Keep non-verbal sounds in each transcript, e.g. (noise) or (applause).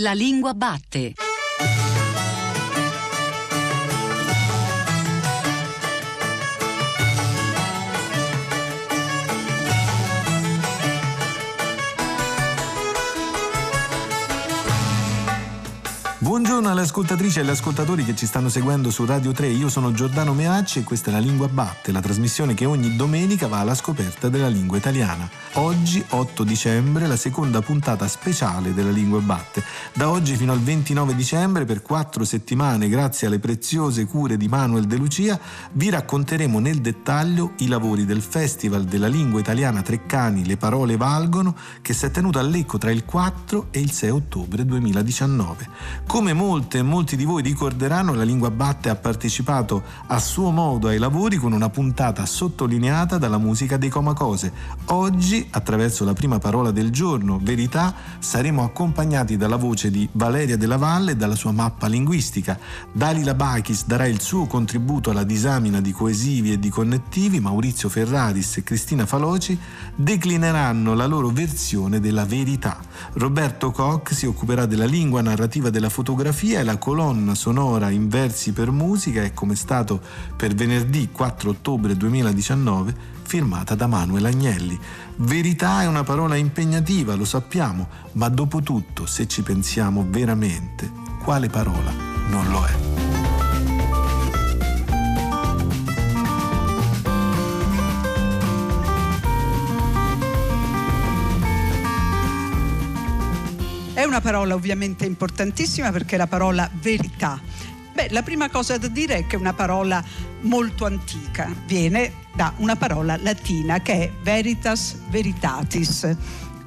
La lingua batte. Buongiorno alle ascoltatrici e agli ascoltatori che ci stanno seguendo su Radio 3. Io sono Giordano Meacci e questa è La Lingua Batte, la trasmissione che ogni domenica va alla scoperta della lingua italiana. Oggi, 8 dicembre, la seconda puntata speciale della Lingua Batte. Da oggi fino al 29 dicembre, per quattro settimane, grazie alle preziose cure di Manuel De Lucia, vi racconteremo nel dettaglio i lavori del Festival della Lingua Italiana Treccani Le Parole Valgono, che si è tenuto a Lecco tra il 4 e il 6 ottobre 2019. Come molte e molti di voi ricorderanno, la Lingua Batte ha partecipato a suo modo ai lavori con una puntata sottolineata dalla musica dei Comacose. Oggi, attraverso la prima parola del giorno, Verità, saremo accompagnati dalla voce di Valeria della Valle e dalla sua mappa linguistica. Dalila Bachis darà il suo contributo alla disamina di coesivi e di connettivi, Maurizio Ferraris e Cristina Faloci declineranno la loro versione della verità. Roberto Koch si occuperà della lingua narrativa della fotografia e la colonna sonora in versi per musica è come stato per venerdì 4 ottobre 2019 firmata da Manuel Agnelli. Verità è una parola impegnativa, lo sappiamo, ma dopo tutto, se ci pensiamo veramente, quale parola non lo è? Una parola ovviamente importantissima perché è la parola verità. Beh, la prima cosa da dire è che è una parola molto antica, viene da una parola latina che è veritas veritatis,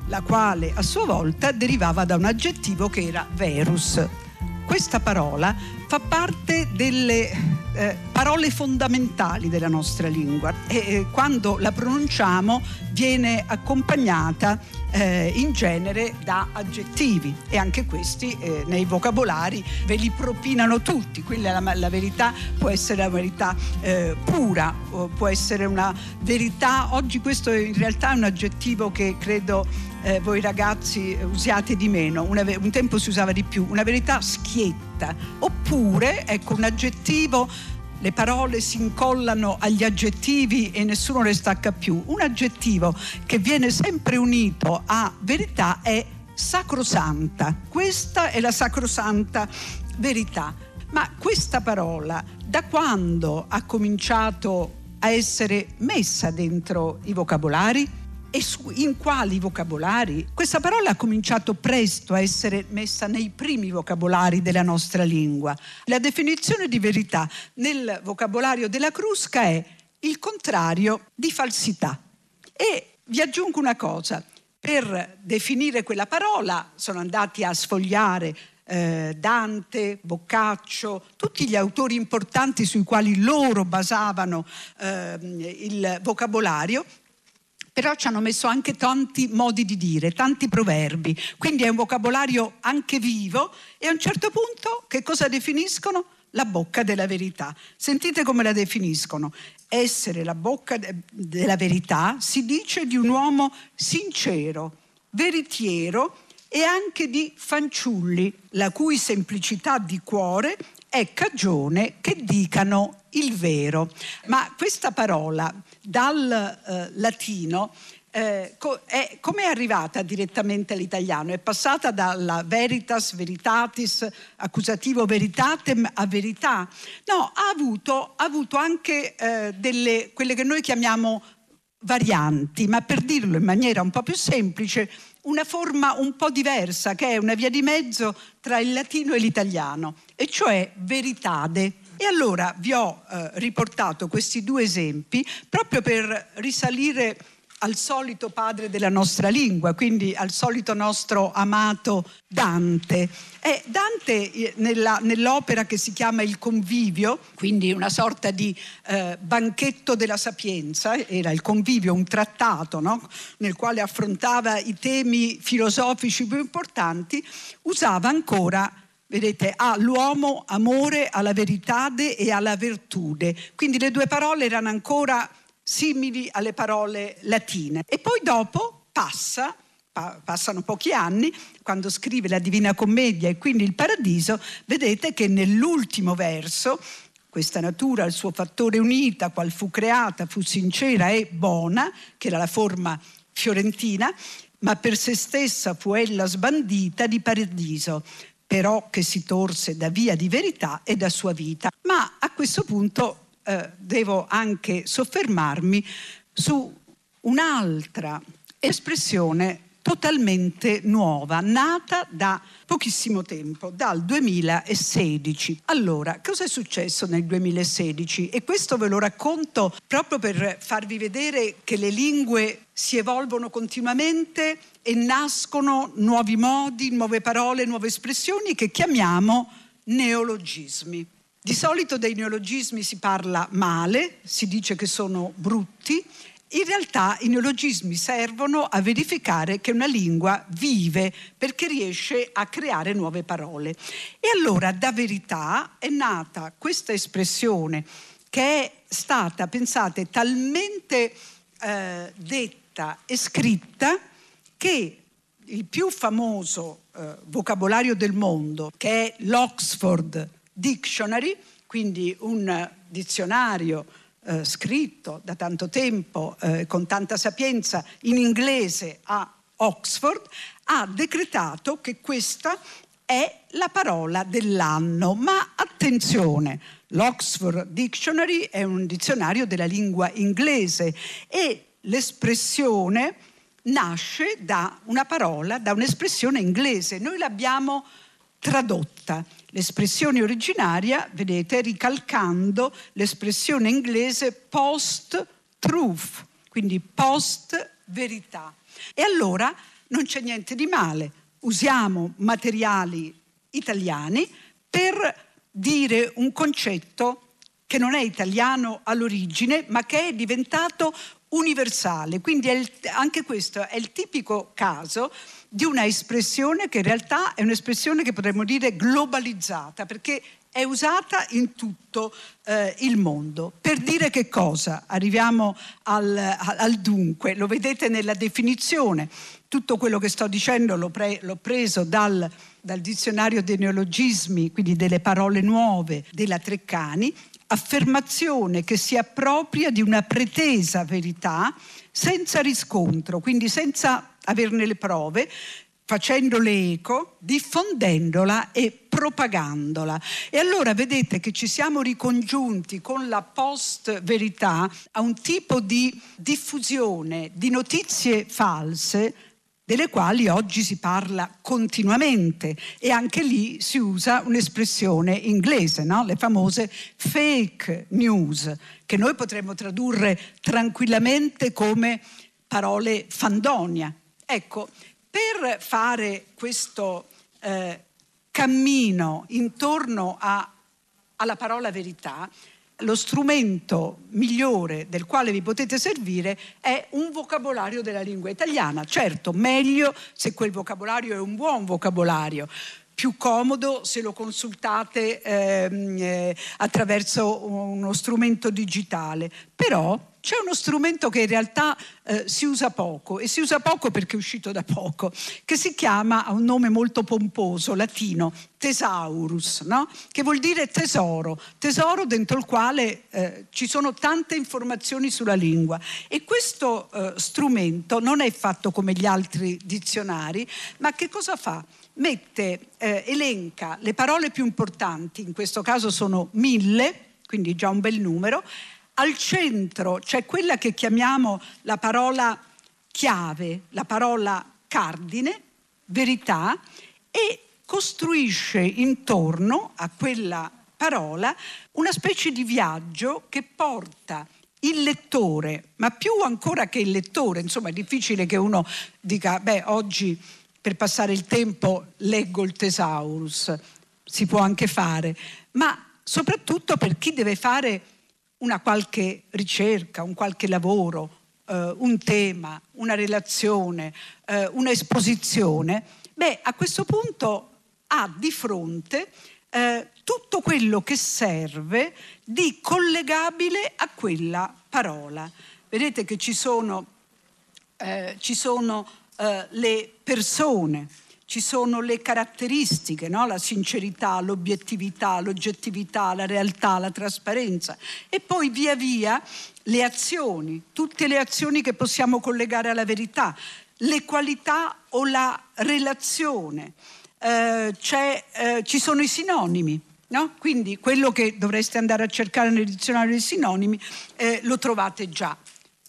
la quale a sua volta derivava da un aggettivo che era verus. Questa parola fa parte delle eh, parole fondamentali della nostra lingua e eh, quando la pronunciamo viene accompagnata eh, in genere da aggettivi. E anche questi eh, nei vocabolari ve li propinano tutti, quindi la, la verità può essere una verità eh, pura, può essere una verità, oggi questo in realtà è un aggettivo che credo eh, voi ragazzi usiate di meno, una, un tempo si usava di più, una verità schietta, oppure ecco un aggettivo le parole si incollano agli aggettivi e nessuno le stacca più. Un aggettivo che viene sempre unito a verità è sacrosanta. Questa è la sacrosanta verità. Ma questa parola da quando ha cominciato a essere messa dentro i vocabolari? E su, in quali vocabolari. Questa parola ha cominciato presto a essere messa nei primi vocabolari della nostra lingua. La definizione di verità nel vocabolario della Crusca è il contrario di falsità. E vi aggiungo una cosa, per definire quella parola sono andati a sfogliare eh, Dante, Boccaccio, tutti gli autori importanti sui quali loro basavano eh, il vocabolario però ci hanno messo anche tanti modi di dire, tanti proverbi, quindi è un vocabolario anche vivo e a un certo punto che cosa definiscono? La bocca della verità. Sentite come la definiscono. Essere la bocca de- della verità si dice di un uomo sincero, veritiero e anche di fanciulli, la cui semplicità di cuore è cagione che dicano il vero. Ma questa parola dal eh, latino eh, co- è, come è arrivata direttamente all'italiano? È passata dalla veritas, veritatis, accusativo veritatem a verità? No, ha avuto, ha avuto anche eh, delle, quelle che noi chiamiamo varianti, ma per dirlo in maniera un po' più semplice, una forma un po' diversa, che è una via di mezzo tra il latino e l'italiano, e cioè veritade. E allora vi ho eh, riportato questi due esempi proprio per risalire al solito padre della nostra lingua, quindi al solito nostro amato Dante. E Dante eh, nella, nell'opera che si chiama Il Convivio, quindi una sorta di eh, banchetto della sapienza, era il Convivio, un trattato no? nel quale affrontava i temi filosofici più importanti, usava ancora vedete, all'uomo amore, alla veritade e alla virtude. Quindi le due parole erano ancora simili alle parole latine. E poi dopo passa pa- passano pochi anni, quando scrive la Divina Commedia e quindi il Paradiso, vedete che nell'ultimo verso questa natura, il suo fattore unita, qual fu creata, fu sincera e buona, che era la forma fiorentina, ma per se stessa fu ella sbandita di paradiso, però che si torse da via di verità e da sua vita. Ma a questo punto eh, devo anche soffermarmi su un'altra espressione totalmente nuova, nata da pochissimo tempo, dal 2016. Allora, cosa è successo nel 2016? E questo ve lo racconto proprio per farvi vedere che le lingue si evolvono continuamente e nascono nuovi modi, nuove parole, nuove espressioni che chiamiamo neologismi. Di solito dei neologismi si parla male, si dice che sono brutti, in realtà i neologismi servono a verificare che una lingua vive perché riesce a creare nuove parole. E allora da verità è nata questa espressione che è stata, pensate, talmente eh, detta e scritta che il più famoso eh, vocabolario del mondo, che è l'Oxford Dictionary, quindi un dizionario eh, scritto da tanto tempo, eh, con tanta sapienza, in inglese a Oxford, ha decretato che questa è la parola dell'anno. Ma attenzione, l'Oxford Dictionary è un dizionario della lingua inglese e l'espressione nasce da una parola, da un'espressione inglese. Noi l'abbiamo tradotta. L'espressione originaria, vedete, ricalcando l'espressione inglese post-truth, quindi post-verità. E allora non c'è niente di male, usiamo materiali italiani per dire un concetto che non è italiano all'origine, ma che è diventato universale. Quindi il, anche questo è il tipico caso di una espressione che in realtà è un'espressione che potremmo dire globalizzata, perché è usata in tutto eh, il mondo. Per dire che cosa? Arriviamo al, al, dunque, lo vedete nella definizione, tutto quello che sto dicendo l'ho, pre, l'ho preso dal, dal dizionario dei neologismi, quindi delle parole nuove della Treccani, affermazione che si appropria di una pretesa verità senza riscontro, quindi senza averne le prove, facendole eco, diffondendola e propagandola. E allora vedete che ci siamo ricongiunti con la post-verità a un tipo di diffusione di notizie false delle quali oggi si parla continuamente e anche lì si usa un'espressione inglese, no? le famose fake news, che noi potremmo tradurre tranquillamente come parole fandonia. Ecco, per fare questo eh, cammino intorno a, alla parola verità, lo strumento migliore del quale vi potete servire è un vocabolario della lingua italiana. Certo, meglio se quel vocabolario è un buon vocabolario più comodo se lo consultate ehm, eh, attraverso uno strumento digitale, però c'è uno strumento che in realtà eh, si usa poco e si usa poco perché è uscito da poco, che si chiama, ha un nome molto pomposo, latino, tesaurus, no? che vuol dire tesoro, tesoro dentro il quale eh, ci sono tante informazioni sulla lingua. E questo eh, strumento non è fatto come gli altri dizionari, ma che cosa fa? Mette, eh, elenca le parole più importanti, in questo caso sono mille, quindi già un bel numero, al centro c'è quella che chiamiamo la parola chiave, la parola cardine, verità, e costruisce intorno a quella parola una specie di viaggio che porta il lettore, ma più ancora che il lettore, insomma è difficile che uno dica, beh, oggi per passare il tempo leggo il Tesaurus, si può anche fare, ma soprattutto per chi deve fare una qualche ricerca, un qualche lavoro, eh, un tema, una relazione, eh, un'esposizione, beh, a questo punto ha di fronte eh, tutto quello che serve di collegabile a quella parola. Vedete che ci sono, eh, ci sono eh, le persone, ci sono le caratteristiche, no? la sincerità, l'obiettività, l'oggettività, la realtà, la trasparenza e poi via via le azioni, tutte le azioni che possiamo collegare alla verità, le qualità o la relazione, eh, eh, ci sono i sinonimi. No? Quindi quello che dovreste andare a cercare nel dizionario dei sinonimi eh, lo trovate già.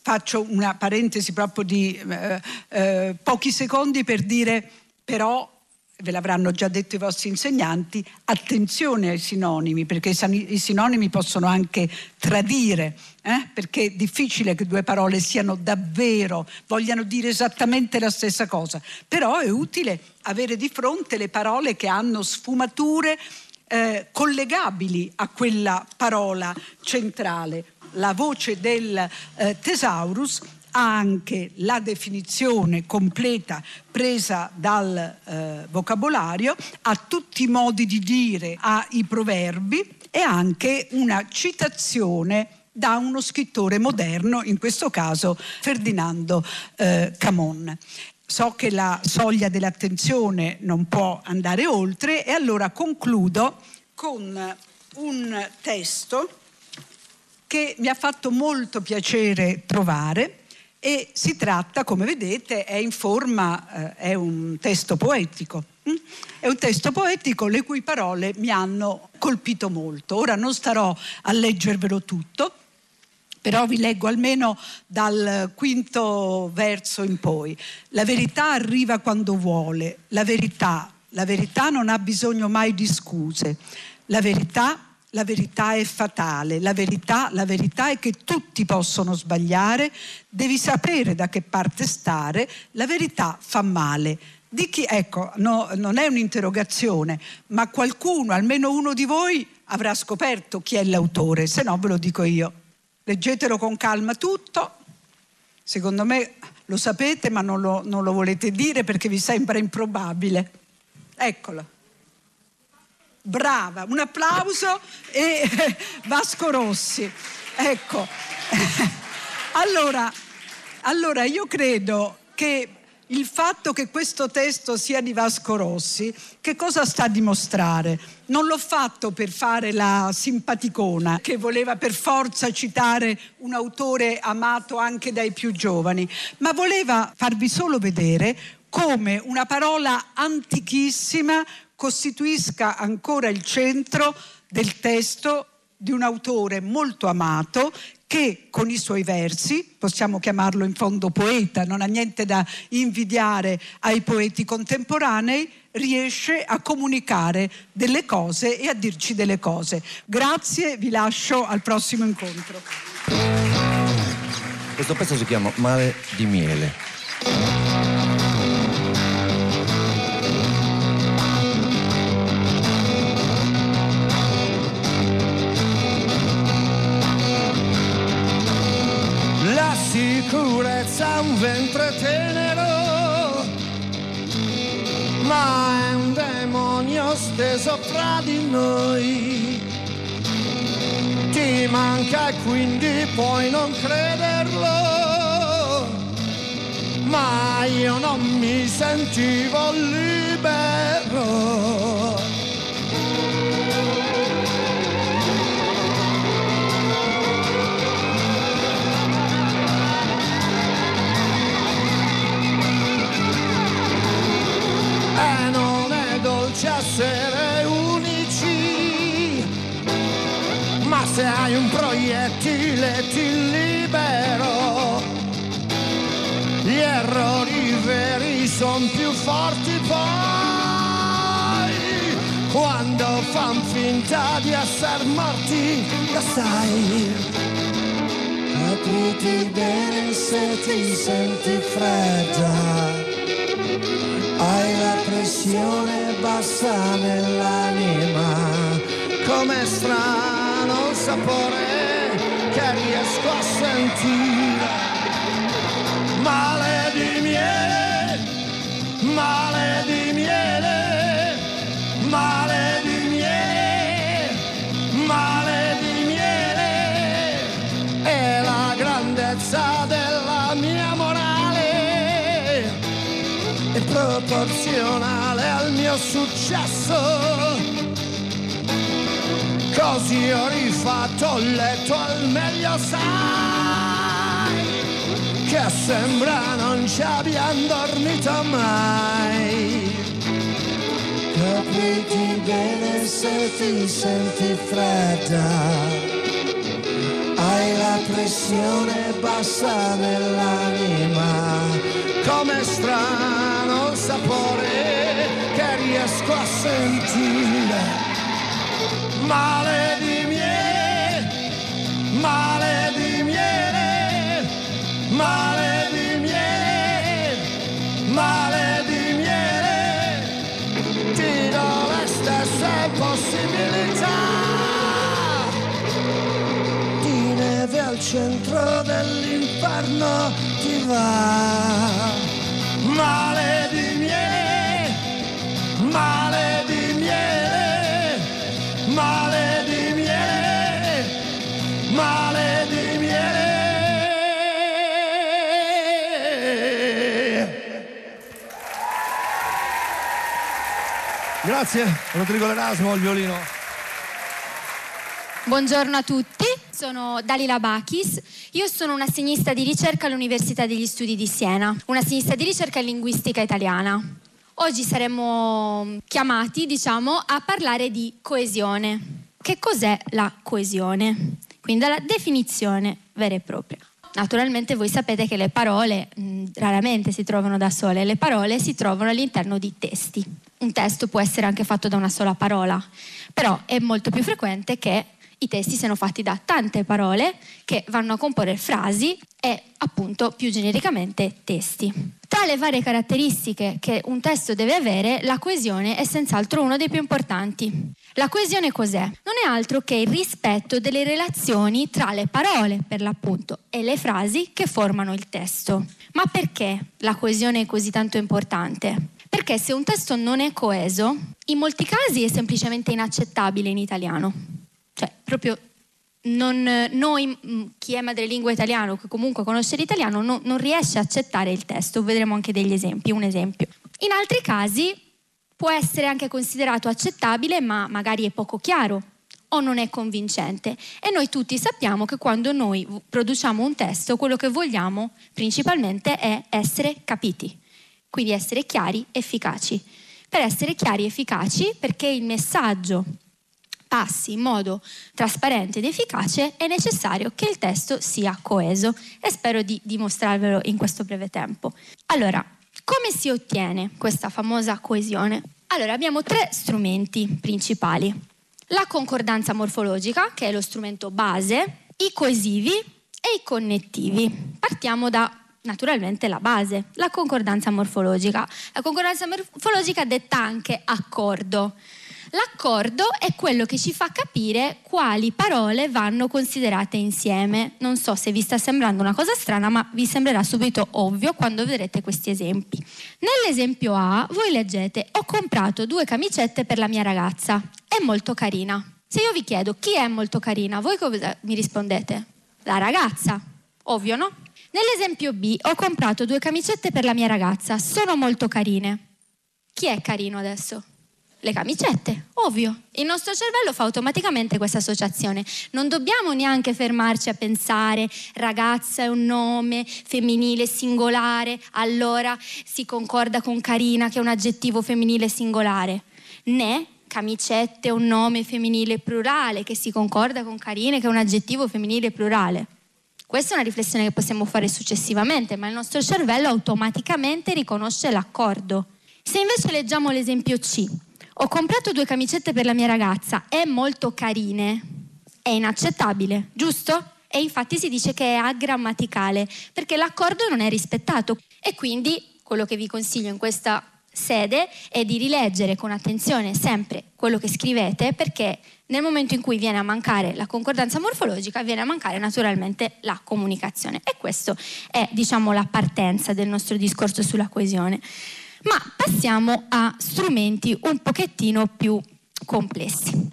Faccio una parentesi proprio di eh, eh, pochi secondi per dire però ve l'avranno già detto i vostri insegnanti, attenzione ai sinonimi, perché i sinonimi possono anche tradire, eh? perché è difficile che due parole siano davvero, vogliano dire esattamente la stessa cosa, però è utile avere di fronte le parole che hanno sfumature eh, collegabili a quella parola centrale. La voce del eh, Thesaurus ha anche la definizione completa presa dal eh, vocabolario, ha tutti i modi di dire, ha i proverbi e anche una citazione da uno scrittore moderno, in questo caso Ferdinando eh, Camon. So che la soglia dell'attenzione non può andare oltre e allora concludo con un testo che mi ha fatto molto piacere trovare e si tratta, come vedete, è in forma, eh, è un testo poetico. Mm? È un testo poetico le cui parole mi hanno colpito molto. Ora non starò a leggervelo tutto, però vi leggo almeno dal quinto verso in poi. La verità arriva quando vuole, la verità, la verità non ha bisogno mai di scuse. La verità la verità è fatale, la verità, la verità è che tutti possono sbagliare, devi sapere da che parte stare, la verità fa male. Di chi, ecco, no, non è un'interrogazione, ma qualcuno, almeno uno di voi, avrà scoperto chi è l'autore, se no ve lo dico io. Leggetelo con calma tutto, secondo me lo sapete ma non lo, non lo volete dire perché vi sembra improbabile. Eccolo brava, un applauso e (laughs) Vasco Rossi. Ecco, (laughs) allora, allora io credo che il fatto che questo testo sia di Vasco Rossi, che cosa sta a dimostrare? Non l'ho fatto per fare la simpaticona che voleva per forza citare un autore amato anche dai più giovani, ma voleva farvi solo vedere come una parola antichissima costituisca ancora il centro del testo di un autore molto amato che con i suoi versi, possiamo chiamarlo in fondo poeta, non ha niente da invidiare ai poeti contemporanei, riesce a comunicare delle cose e a dirci delle cose. Grazie, vi lascio al prossimo incontro. Questo pezzo si chiama Mare di miele. Sicurezza un ventre tenero, ma è un demonio steso fra di noi. Ti manca e quindi puoi non crederlo, ma io non mi sentivo libero. Essere unici, ma se hai un proiettile ti libero. Gli errori veri sono più forti poi, quando fan finta di essere morti, lo sai. Apriti bene se ti senti fredda pressione bassa nell'anima, come strano il sapore che riesco a sentire. Male di miele, male di miele, male proporzionale al mio successo. Così ho rifatto ho letto al meglio sai che sembra non ci abbiamo dormito mai. Capiti bene se ti senti fredda hai la pressione bassa nell'anima, come strano sapore che riesco a sentire. Male di miele, male di miele, male di miele, male di miele, ti do le stesse possibilità. Al centro dell'inferno ti va. Male di miele, male di miele, male di miele, male di miele. Grazie, Rodrigo Lerasmo al violino. Buongiorno a tutti, sono Dalila Bakis, io sono una assegnista di ricerca all'Università degli Studi di Siena, una assegnista di ricerca in linguistica italiana. Oggi saremo chiamati, diciamo, a parlare di coesione. Che cos'è la coesione? Quindi la definizione vera e propria. Naturalmente voi sapete che le parole mh, raramente si trovano da sole, le parole si trovano all'interno di testi. Un testo può essere anche fatto da una sola parola, però è molto più frequente che i testi siano fatti da tante parole che vanno a comporre frasi e appunto più genericamente testi. Tra le varie caratteristiche che un testo deve avere, la coesione è senz'altro uno dei più importanti. La coesione cos'è? Non è altro che il rispetto delle relazioni tra le parole, per l'appunto, e le frasi che formano il testo. Ma perché la coesione è così tanto importante? Perché se un testo non è coeso, in molti casi è semplicemente inaccettabile in italiano cioè proprio non, noi, mm, chi è madrelingua italiano, che comunque conosce l'italiano, no, non riesce a accettare il testo. Vedremo anche degli esempi, un esempio. In altri casi può essere anche considerato accettabile, ma magari è poco chiaro o non è convincente. E noi tutti sappiamo che quando noi produciamo un testo, quello che vogliamo principalmente è essere capiti, quindi essere chiari, efficaci. Per essere chiari efficaci, perché il messaggio passi in modo trasparente ed efficace, è necessario che il testo sia coeso e spero di dimostrarvelo in questo breve tempo. Allora, come si ottiene questa famosa coesione? Allora, abbiamo tre strumenti principali. La concordanza morfologica, che è lo strumento base, i coesivi e i connettivi. Partiamo da naturalmente la base, la concordanza morfologica. La concordanza morfologica detta anche accordo. L'accordo è quello che ci fa capire quali parole vanno considerate insieme. Non so se vi sta sembrando una cosa strana, ma vi sembrerà subito ovvio quando vedrete questi esempi. Nell'esempio A voi leggete ho comprato due camicette per la mia ragazza. È molto carina. Se io vi chiedo chi è molto carina, voi cosa mi rispondete? La ragazza. Ovvio, no? Nell'esempio B ho comprato due camicette per la mia ragazza. Sono molto carine. Chi è carino adesso? Le camicette, ovvio. Il nostro cervello fa automaticamente questa associazione. Non dobbiamo neanche fermarci a pensare ragazza è un nome femminile singolare, allora si concorda con carina che è un aggettivo femminile singolare. Né camicette è un nome femminile plurale che si concorda con carine che è un aggettivo femminile plurale. Questa è una riflessione che possiamo fare successivamente, ma il nostro cervello automaticamente riconosce l'accordo. Se invece leggiamo l'esempio C, ho comprato due camicette per la mia ragazza, è molto carine, è inaccettabile, giusto? E infatti si dice che è agrammaticale, perché l'accordo non è rispettato. E quindi quello che vi consiglio in questa sede è di rileggere con attenzione sempre quello che scrivete, perché nel momento in cui viene a mancare la concordanza morfologica, viene a mancare naturalmente la comunicazione. E questa è, diciamo, la partenza del nostro discorso sulla coesione. Ma passiamo a strumenti un pochettino più complessi.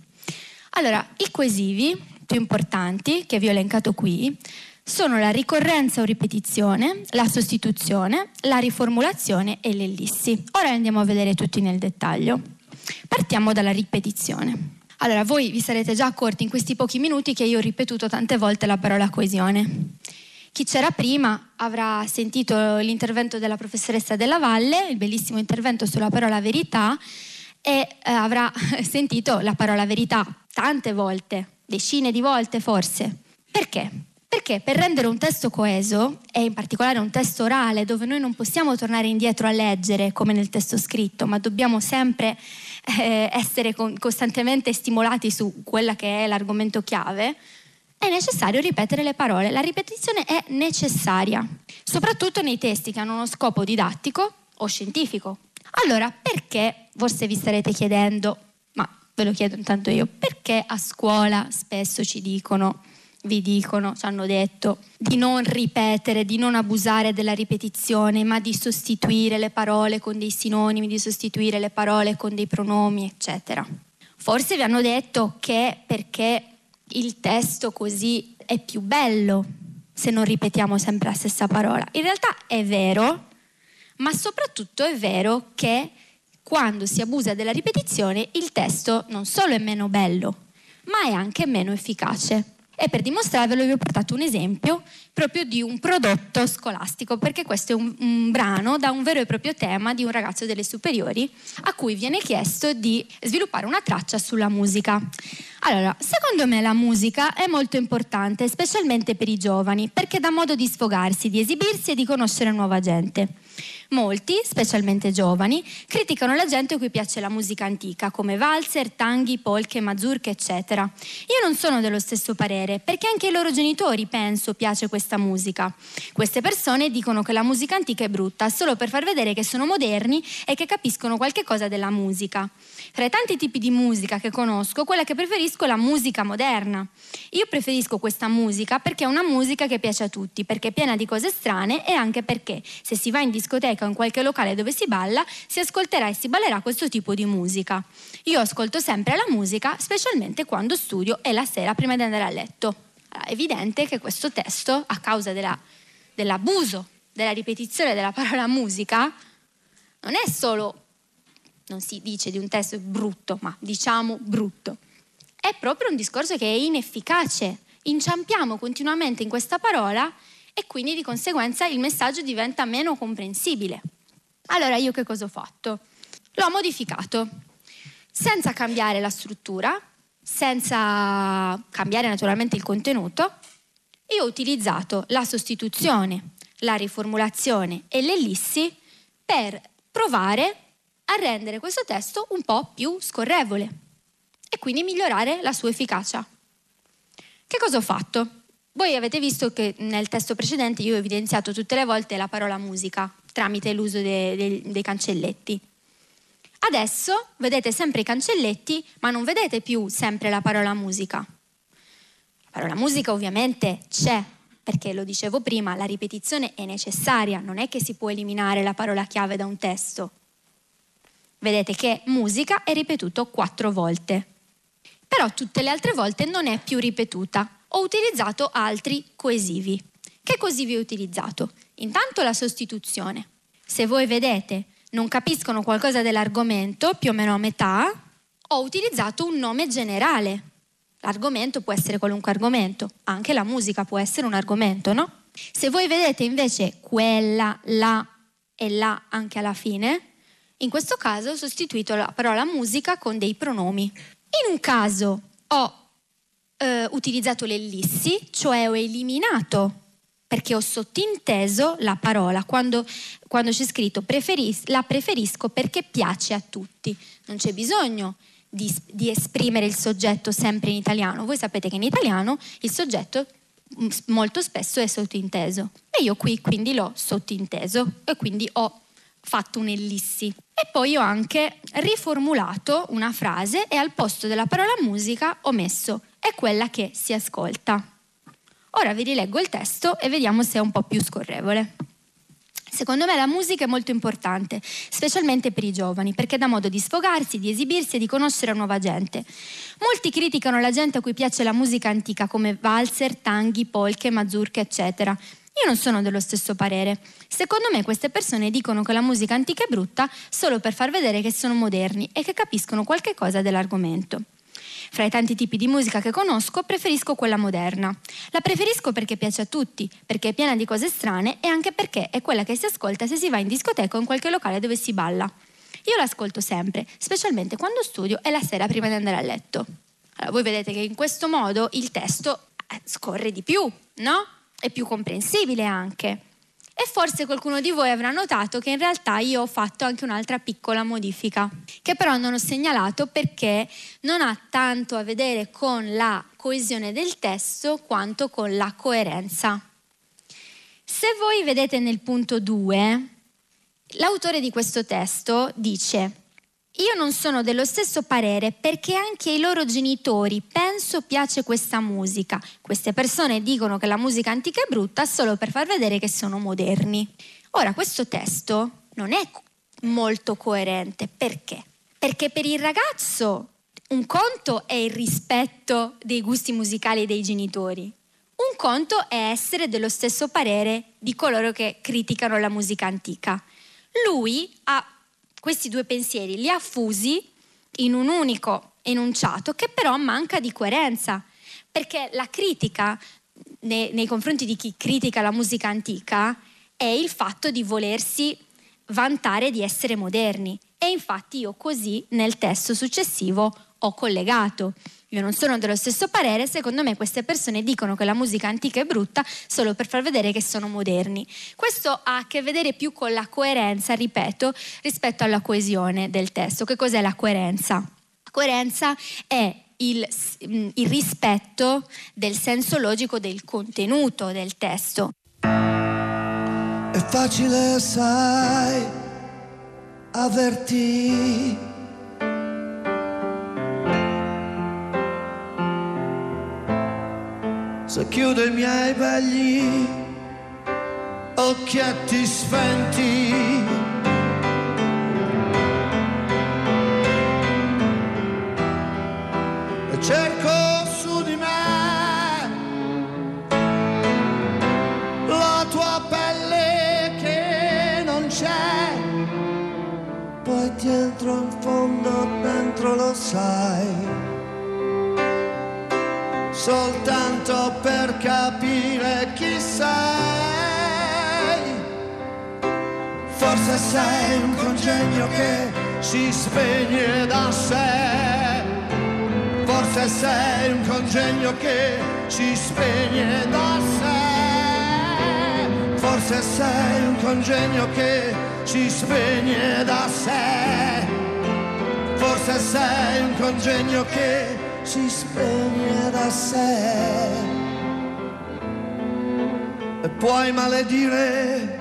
Allora, i coesivi più importanti che vi ho elencato qui sono la ricorrenza o ripetizione, la sostituzione, la riformulazione e l'ellissi. Ora andiamo a vedere tutti nel dettaglio. Partiamo dalla ripetizione. Allora, voi vi sarete già accorti in questi pochi minuti che io ho ripetuto tante volte la parola coesione. Chi c'era prima avrà sentito l'intervento della professoressa Della Valle, il bellissimo intervento sulla parola verità, e eh, avrà (laughs) sentito la parola verità tante volte, decine di volte forse. Perché? Perché per rendere un testo coeso, e in particolare un testo orale, dove noi non possiamo tornare indietro a leggere come nel testo scritto, ma dobbiamo sempre eh, essere con, costantemente stimolati su quella che è l'argomento chiave, è necessario ripetere le parole. La ripetizione è necessaria, soprattutto nei testi che hanno uno scopo didattico o scientifico. Allora, perché, forse vi starete chiedendo, ma ve lo chiedo intanto io, perché a scuola spesso ci dicono, vi dicono, ci hanno detto, di non ripetere, di non abusare della ripetizione, ma di sostituire le parole con dei sinonimi, di sostituire le parole con dei pronomi, eccetera. Forse vi hanno detto che perché il testo così è più bello se non ripetiamo sempre la stessa parola. In realtà è vero, ma soprattutto è vero che quando si abusa della ripetizione il testo non solo è meno bello, ma è anche meno efficace. E per dimostrarvelo vi ho portato un esempio proprio di un prodotto scolastico, perché questo è un, un, brano da un vero e proprio tema di un ragazzo delle superiori a cui viene chiesto di sviluppare una traccia sulla musica. Allora, secondo me la musica è molto importante, specialmente per i giovani, perché dà modo di sfogarsi, di esibirsi e di conoscere nuova gente. Molti, specialmente giovani, criticano la gente a cui piace la musica antica, come valzer, tanghi, polche, mazurche, eccetera. Io non sono dello stesso parere, perché anche ai loro genitori, penso, piace questa musica. Queste persone dicono che la musica antica è brutta solo per far vedere che sono moderni e che capiscono qualche cosa della musica. Tra i tanti tipi di musica che conosco, quella che preferisco è la musica moderna. Io preferisco questa musica perché è una musica che piace a tutti, perché è piena di cose strane e anche perché se si va in discoteca discoteca o in qualche locale dove si balla, si ascolterà e si ballerà questo tipo di musica. Io ascolto sempre la musica, specialmente quando studio e la sera prima di andare a letto. è evidente che questo testo, a causa della, dell'abuso della ripetizione della parola musica, non è solo, non si dice di un testo brutto, ma diciamo brutto. È proprio un discorso che è inefficace. Inciampiamo continuamente in questa parola e quindi di conseguenza il messaggio diventa meno comprensibile. Allora io che cosa ho fatto? L'ho modificato senza cambiare la struttura, senza cambiare naturalmente il contenuto. Io ho utilizzato la sostituzione, la riformulazione e l'ellissi per provare a rendere questo testo un po' più scorrevole e quindi migliorare la sua efficacia. Che cosa ho fatto? Voi avete visto che nel testo precedente io ho evidenziato tutte le volte la parola musica tramite l'uso dei, dei, dei cancelletti. Adesso vedete sempre i cancelletti, ma non vedete più sempre la parola musica. La parola musica ovviamente c'è, perché lo dicevo prima, la ripetizione è necessaria, non è che si può eliminare la parola chiave da un testo. Vedete che musica è ripetuto quattro volte, però tutte le altre volte non è più ripetuta ho utilizzato altri coesivi. Che coesivi ho utilizzato? Intanto la sostituzione. Se voi vedete non capiscono qualcosa dell'argomento, più o meno a metà, ho utilizzato un nome generale. L'argomento può essere qualunque argomento, anche la musica può essere un argomento, no? Se voi vedete invece quella, la e la anche alla fine, in questo caso ho sostituito la parola musica con dei pronomi. In un caso ho eh, utilizzato l'ellissi, cioè ho eliminato perché ho sottinteso la parola quando, quando c'è scritto preferis, la preferisco perché piace a tutti. Non c'è bisogno di, di, esprimere il soggetto sempre in italiano. Voi sapete che in italiano il soggetto mm, molto spesso è sottinteso e io qui quindi l'ho sottinteso e quindi ho fatto un'ellissi. E poi ho anche riformulato una frase e al posto della parola musica ho messo è quella che si ascolta. Ora vi rileggo il testo e vediamo se è un po' più scorrevole. Secondo me la musica è molto importante, specialmente per i giovani, perché dà modo di sfogarsi, di esibirsi e di conoscere nuova gente. Molti criticano la gente a cui piace la musica antica come valzer, tanghi, polche, mazurche, eccetera. Io non sono dello stesso parere. Secondo me queste persone dicono che la musica antica è brutta solo per far vedere che sono moderni e che capiscono qualche cosa dell'argomento. Fra i tanti tipi di musica che conosco, preferisco quella moderna. La preferisco perché piace a tutti, perché è piena di cose strane e anche perché è quella che si ascolta se si va in discoteca o in qualche locale dove si balla. Io l'ascolto sempre, specialmente quando studio e la sera prima di andare a letto. Allora, voi vedete che in questo modo il testo eh, scorre di più, no? È più comprensibile anche. E forse qualcuno di voi avrà notato che in realtà io ho fatto anche un'altra piccola modifica, che però non ho segnalato perché non ha tanto a vedere con la coesione del testo quanto con la coerenza. Se voi vedete nel punto 2, l'autore di questo testo dice io non sono dello stesso parere perché anche ai loro genitori penso piace questa musica. Queste persone dicono che la musica antica è brutta solo per far vedere che sono moderni. Ora, questo testo non è molto coerente. Perché? Perché per il ragazzo un conto è il rispetto dei gusti musicali dei genitori. Un conto è essere dello stesso parere di coloro che criticano la musica antica. Lui ha questi due pensieri li ha fusi in un unico enunciato che però manca di coerenza, perché la critica nei, nei confronti di chi critica la musica antica è il fatto di volersi vantare di essere moderni e infatti io così nel testo successivo ho collegato. Io non sono dello stesso parere, secondo me queste persone dicono che la musica antica è brutta solo per far vedere che sono moderni. Questo ha a che vedere più con la coerenza, ripeto, rispetto alla coesione del testo. Che cos'è la coerenza? La coerenza è il, mm, il rispetto del senso logico del contenuto del testo. È facile, sai, averti se chiudo i miei begli occhietti spenti. E cerco su di me la tua pelle che non c'è, poi dentro in fondo dentro lo sai soltanto per capire chi sei. Forse sei un congegno che si spegne da sé. Forse sei un congegno che si spegne da sé. Forse sei un congegno che si spegne da sé. Forse sei un congegno che si spegne da sé e puoi maledire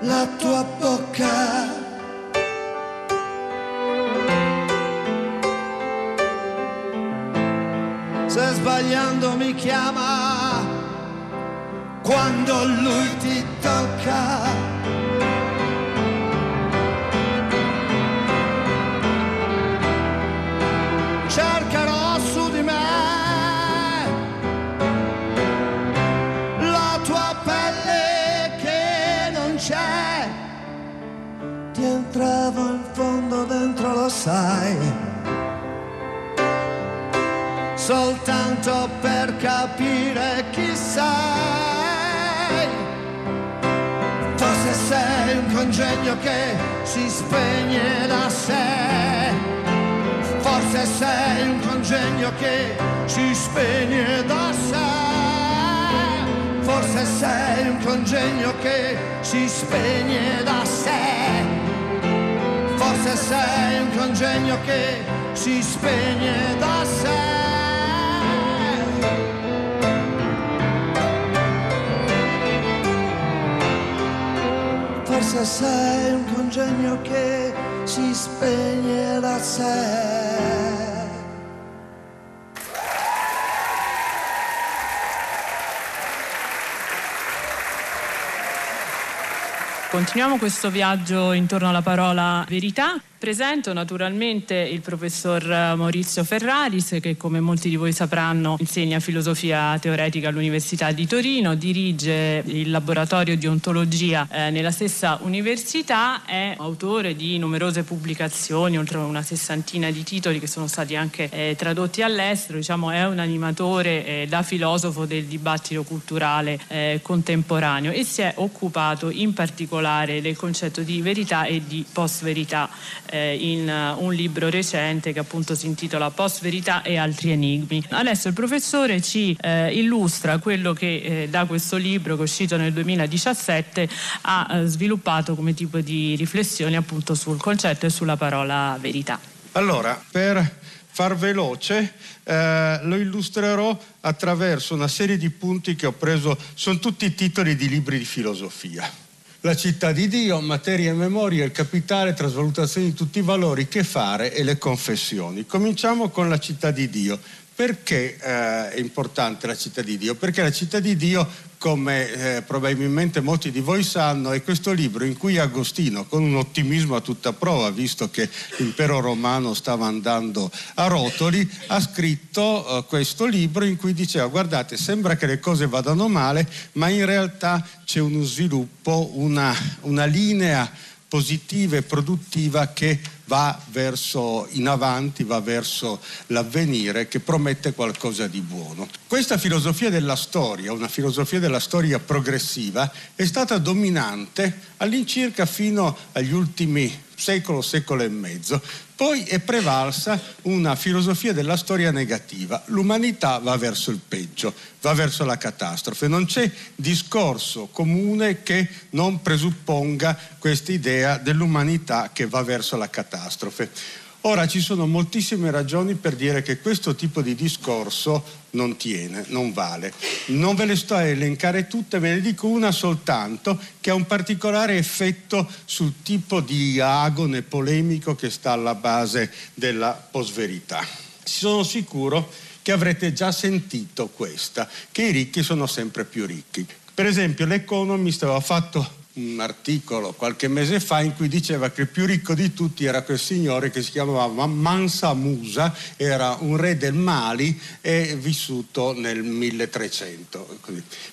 la tua bocca. Se sbagliando mi chiama quando lui ti tocca. Sai, soltanto per capire chi sei. Forse sei un congegno che si spegne da sé. Forse sei un congegno che si spegne da sé. Forse sei un congegno che si spegne da sé forse sei un congegno che si spegne da sé. Forse sei un congegno che si spegne da sé. Continuiamo questo viaggio intorno alla parola verità. Presento naturalmente il professor Maurizio Ferraris che come molti di voi sapranno insegna filosofia teoretica all'Università di Torino, dirige il laboratorio di ontologia eh, nella stessa università, è autore di numerose pubblicazioni, oltre a una sessantina di titoli che sono stati anche eh, tradotti all'estero, diciamo è un animatore eh, da filosofo del dibattito culturale eh, contemporaneo e si è occupato in particolare del concetto di verità e di post-verità eh, in uh, un libro recente che appunto si intitola Post verità e altri enigmi. Adesso il professore ci eh, illustra quello che eh, da questo libro che è uscito nel 2017 ha eh, sviluppato come tipo di riflessione appunto sul concetto e sulla parola verità. Allora, per far veloce, eh, lo illustrerò attraverso una serie di punti che ho preso, sono tutti titoli di libri di filosofia la città di Dio, materia e memoria, il capitale, trasvalutazione di tutti i valori, che fare e le confessioni. Cominciamo con la città di Dio. Perché eh, è importante la città di Dio? Perché la città di Dio, come eh, probabilmente molti di voi sanno, è questo libro in cui Agostino, con un ottimismo a tutta prova, visto che l'impero romano stava andando a rotoli, ha scritto eh, questo libro in cui diceva guardate, sembra che le cose vadano male, ma in realtà c'è uno sviluppo, una, una linea positiva e produttiva che va verso in avanti, va verso l'avvenire che promette qualcosa di buono. Questa filosofia della storia, una filosofia della storia progressiva, è stata dominante all'incirca fino agli ultimi secolo, secolo e mezzo. Poi è prevalsa una filosofia della storia negativa. L'umanità va verso il peggio, va verso la catastrofe. Non c'è discorso comune che non presupponga questa idea dell'umanità che va verso la catastrofe. Ora ci sono moltissime ragioni per dire che questo tipo di discorso non tiene, non vale. Non ve le sto a elencare tutte, ve ne dico una soltanto che ha un particolare effetto sul tipo di agone polemico che sta alla base della posverità. Sono sicuro che avrete già sentito questa, che i ricchi sono sempre più ricchi. Per esempio l'Economist aveva fatto un articolo qualche mese fa in cui diceva che il più ricco di tutti era quel signore che si chiamava Mansa Musa, era un re del Mali e vissuto nel 1300.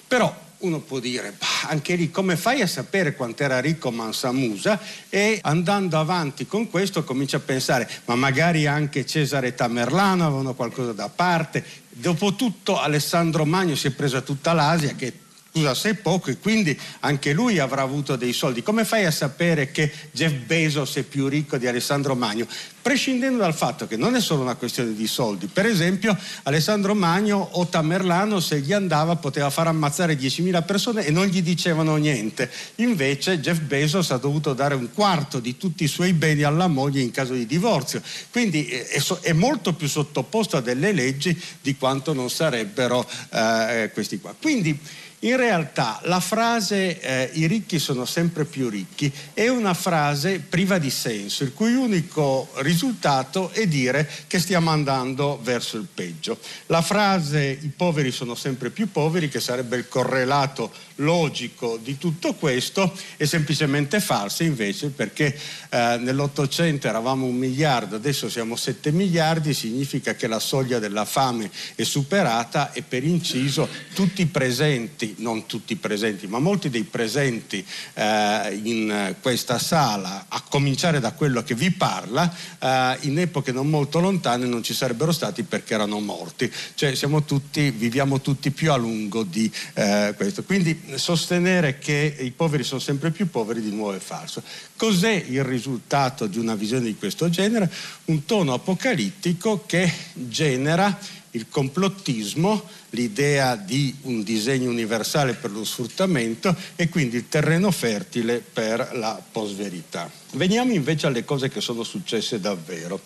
Però uno può dire, anche lì come fai a sapere quanto era ricco Mansa Musa? E andando avanti con questo comincia a pensare, ma magari anche Cesare e Tamerlano avevano qualcosa da parte. Dopotutto Alessandro Magno si è preso tutta l'Asia che scusa se poco e quindi anche lui avrà avuto dei soldi. Come fai a sapere che Jeff Bezos è più ricco di Alessandro Magno? Prescindendo dal fatto che non è solo una questione di soldi, per esempio Alessandro Magno o Tamerlano se gli andava poteva far ammazzare 10.000 persone e non gli dicevano niente, invece Jeff Bezos ha dovuto dare un quarto di tutti i suoi beni alla moglie in caso di divorzio, quindi eh, è, molto più sottoposto a delle leggi di quanto non sarebbero eh, questi qua. Quindi in realtà la frase eh, i ricchi sono sempre più ricchi è una frase priva di senso, il cui unico risultato è dire che stiamo andando verso il peggio. La frase i poveri sono sempre più poveri, che sarebbe il correlato logico di tutto questo, è semplicemente falsa invece perché eh, nell'Ottocento eravamo un miliardo, adesso siamo 7 miliardi, significa che la soglia della fame è superata e per inciso tutti i presenti non tutti presenti, ma molti dei presenti eh, in questa sala, a cominciare da quello che vi parla, eh, in epoche non molto lontane non ci sarebbero stati perché erano morti. Cioè tutti, viviamo tutti più a lungo di eh, questo. Quindi sostenere che i poveri sono sempre più poveri di nuovo è falso. Cos'è il risultato di una visione di questo genere? Un tono apocalittico che genera il complottismo, l'idea di un disegno universale per lo sfruttamento e quindi il terreno fertile per la post-verità. Veniamo invece alle cose che sono successe davvero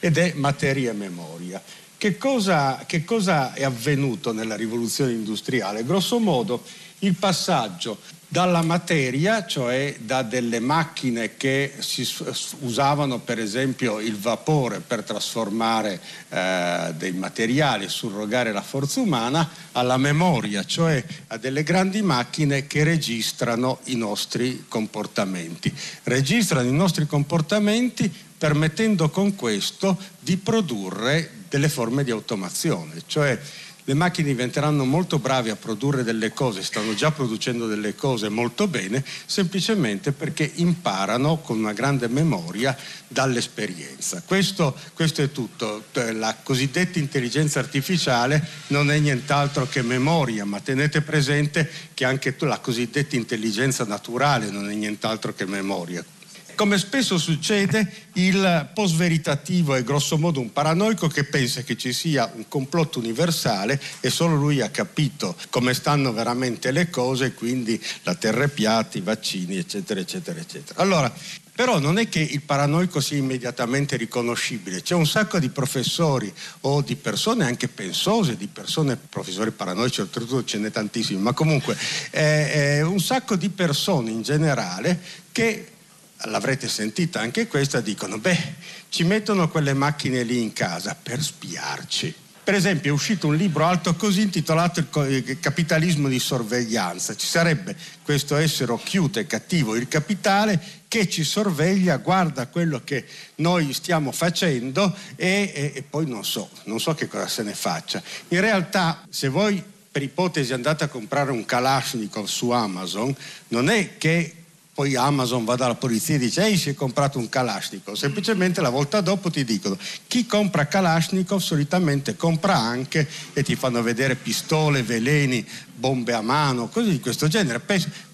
ed è materia e memoria. Che cosa, che cosa è avvenuto nella rivoluzione industriale? Grosso modo il passaggio dalla materia, cioè da delle macchine che usavano per esempio il vapore per trasformare eh, dei materiali, surrogare la forza umana, alla memoria, cioè a delle grandi macchine che registrano i nostri comportamenti. Registrano i nostri comportamenti permettendo con questo di produrre delle forme di automazione, cioè le macchine diventeranno molto brave a produrre delle cose, stanno già producendo delle cose molto bene, semplicemente perché imparano con una grande memoria dall'esperienza. Questo, questo è tutto. La cosiddetta intelligenza artificiale non è nient'altro che memoria, ma tenete presente che anche la cosiddetta intelligenza naturale non è nient'altro che memoria come spesso succede, il post-veritativo è grossomodo un paranoico che pensa che ci sia un complotto universale e solo lui ha capito come stanno veramente le cose, quindi la terra è piatta, i vaccini, eccetera, eccetera, eccetera. Allora, però non è che il paranoico sia immediatamente riconoscibile, c'è un sacco di professori o di persone anche pensose, di persone, professori paranoici oltretutto ce n'è tantissimi, ma comunque eh, eh, un sacco di persone in generale che l'avrete sentita anche questa, dicono, beh, ci mettono quelle macchine lì in casa per spiarci. Per esempio è uscito un libro alto così intitolato Il capitalismo di sorveglianza. Ci sarebbe questo essere occhiuto e cattivo, il capitale, che ci sorveglia, guarda quello che noi stiamo facendo e, e, e poi non so, non so che cosa se ne faccia. In realtà, se voi per ipotesi andate a comprare un Kalashnikov su Amazon, non è che poi Amazon va dalla polizia e dice ehi si è comprato un Kalashnikov, semplicemente la volta dopo ti dicono chi compra Kalashnikov solitamente compra anche e ti fanno vedere pistole, veleni, bombe a mano, cose di questo genere,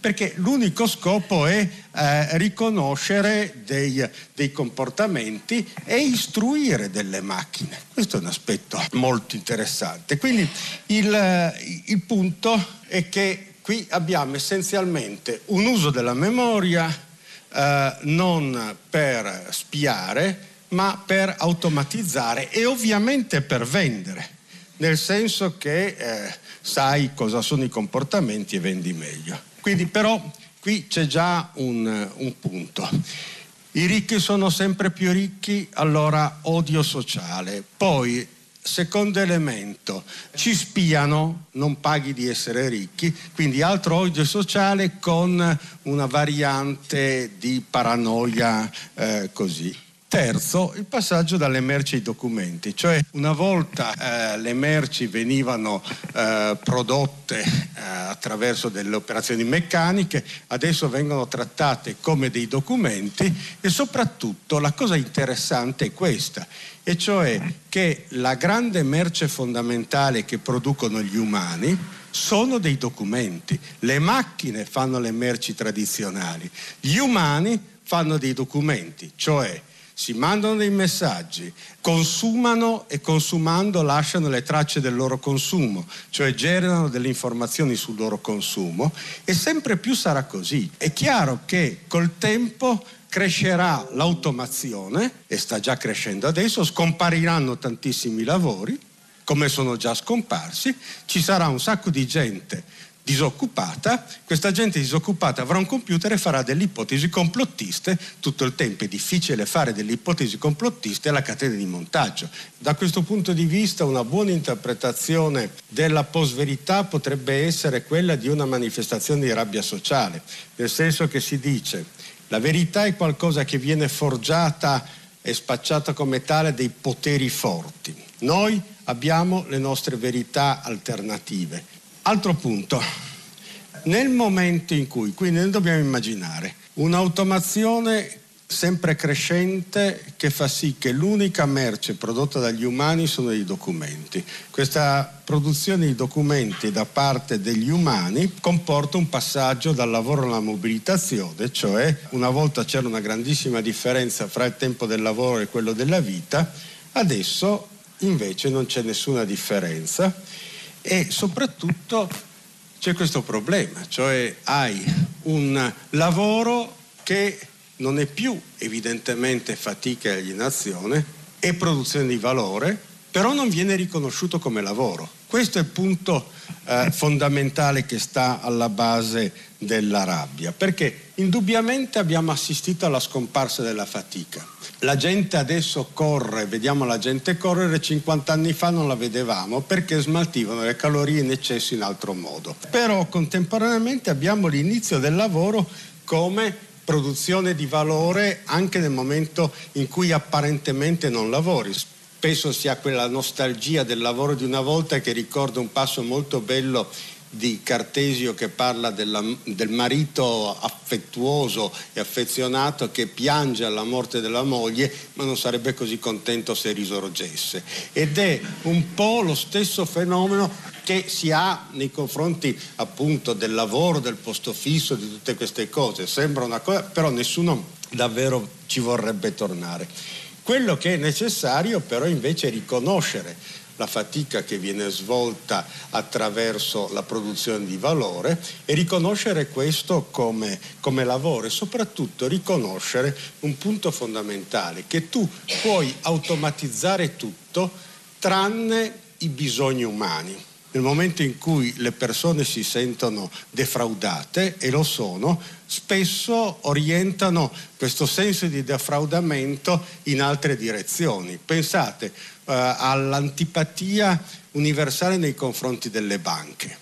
perché l'unico scopo è eh, riconoscere dei, dei, comportamenti e istruire delle macchine. Questo è un aspetto molto interessante. Quindi il, il punto è che Qui abbiamo essenzialmente un uso della memoria eh, non per spiare, ma per automatizzare e ovviamente per vendere, nel senso che eh, sai cosa sono i comportamenti e vendi meglio. Quindi però qui c'è già un, un punto. I ricchi sono sempre più ricchi, allora odio sociale. Poi Secondo elemento, ci spiano, non paghi di essere ricchi, quindi altro odio sociale con una variante di paranoia eh, così. Terzo, il passaggio dalle merci ai documenti, cioè una volta eh, le merci venivano eh, prodotte eh, attraverso delle operazioni meccaniche, adesso vengono trattate come dei documenti e soprattutto la cosa interessante è questa, e cioè che la grande merce fondamentale che producono gli umani sono dei documenti. Le macchine fanno le merci tradizionali, gli umani fanno dei documenti, cioè si mandano dei messaggi, consumano e consumando lasciano le tracce del loro consumo, cioè generano delle informazioni sul loro consumo e sempre più sarà così. È chiaro che col tempo crescerà l'automazione e sta già crescendo adesso, scompariranno tantissimi lavori, come sono già scomparsi, ci sarà un sacco di gente disoccupata, questa gente disoccupata avrà un computer e farà delle ipotesi complottiste, tutto il tempo è difficile fare delle ipotesi complottiste alla catena di montaggio. Da questo punto di vista una buona interpretazione della post-verità potrebbe essere quella di una manifestazione di rabbia sociale, nel senso che si dice la verità è qualcosa che viene forgiata e spacciata come tale dei poteri forti. Noi abbiamo le nostre verità alternative Altro punto, nel momento in cui, quindi noi dobbiamo immaginare un'automazione sempre crescente che fa sì che l'unica merce prodotta dagli umani sono i documenti. Questa produzione di documenti da parte degli umani comporta un passaggio dal lavoro alla mobilitazione, cioè una volta c'era una grandissima differenza fra il tempo del lavoro e quello della vita, adesso invece non c'è nessuna differenza e soprattutto c'è questo problema, cioè hai un lavoro che non è più evidentemente fatica e alienazione, è produzione di valore, però non viene riconosciuto come lavoro. Questo è il punto eh, fondamentale che sta alla base della rabbia, perché indubbiamente abbiamo assistito alla scomparsa della fatica. La gente adesso corre, vediamo la gente correre, 50 anni fa non la vedevamo perché smaltivano le calorie in eccesso in altro modo. Però contemporaneamente abbiamo l'inizio del lavoro come produzione di valore anche nel momento in cui apparentemente non lavori. Spesso si ha quella nostalgia del lavoro di una volta che ricorda un passo molto bello di Cartesio che parla della, del marito affettuoso e affezionato che piange alla morte della moglie ma non sarebbe così contento se risorgesse. Ed è un po' lo stesso fenomeno che si ha nei confronti appunto del lavoro, del posto fisso, di tutte queste cose. Sembra una cosa, però nessuno davvero ci vorrebbe tornare. Quello che è necessario però invece è riconoscere la fatica che viene svolta attraverso la produzione di valore e riconoscere questo come, come, lavoro e soprattutto riconoscere un punto fondamentale, che tu puoi automatizzare tutto tranne i bisogni umani. Nel momento in cui le persone si sentono defraudate, e lo sono, spesso orientano questo senso di defraudamento in altre direzioni. Pensate, eh, all'antipatia universale nei confronti delle banche.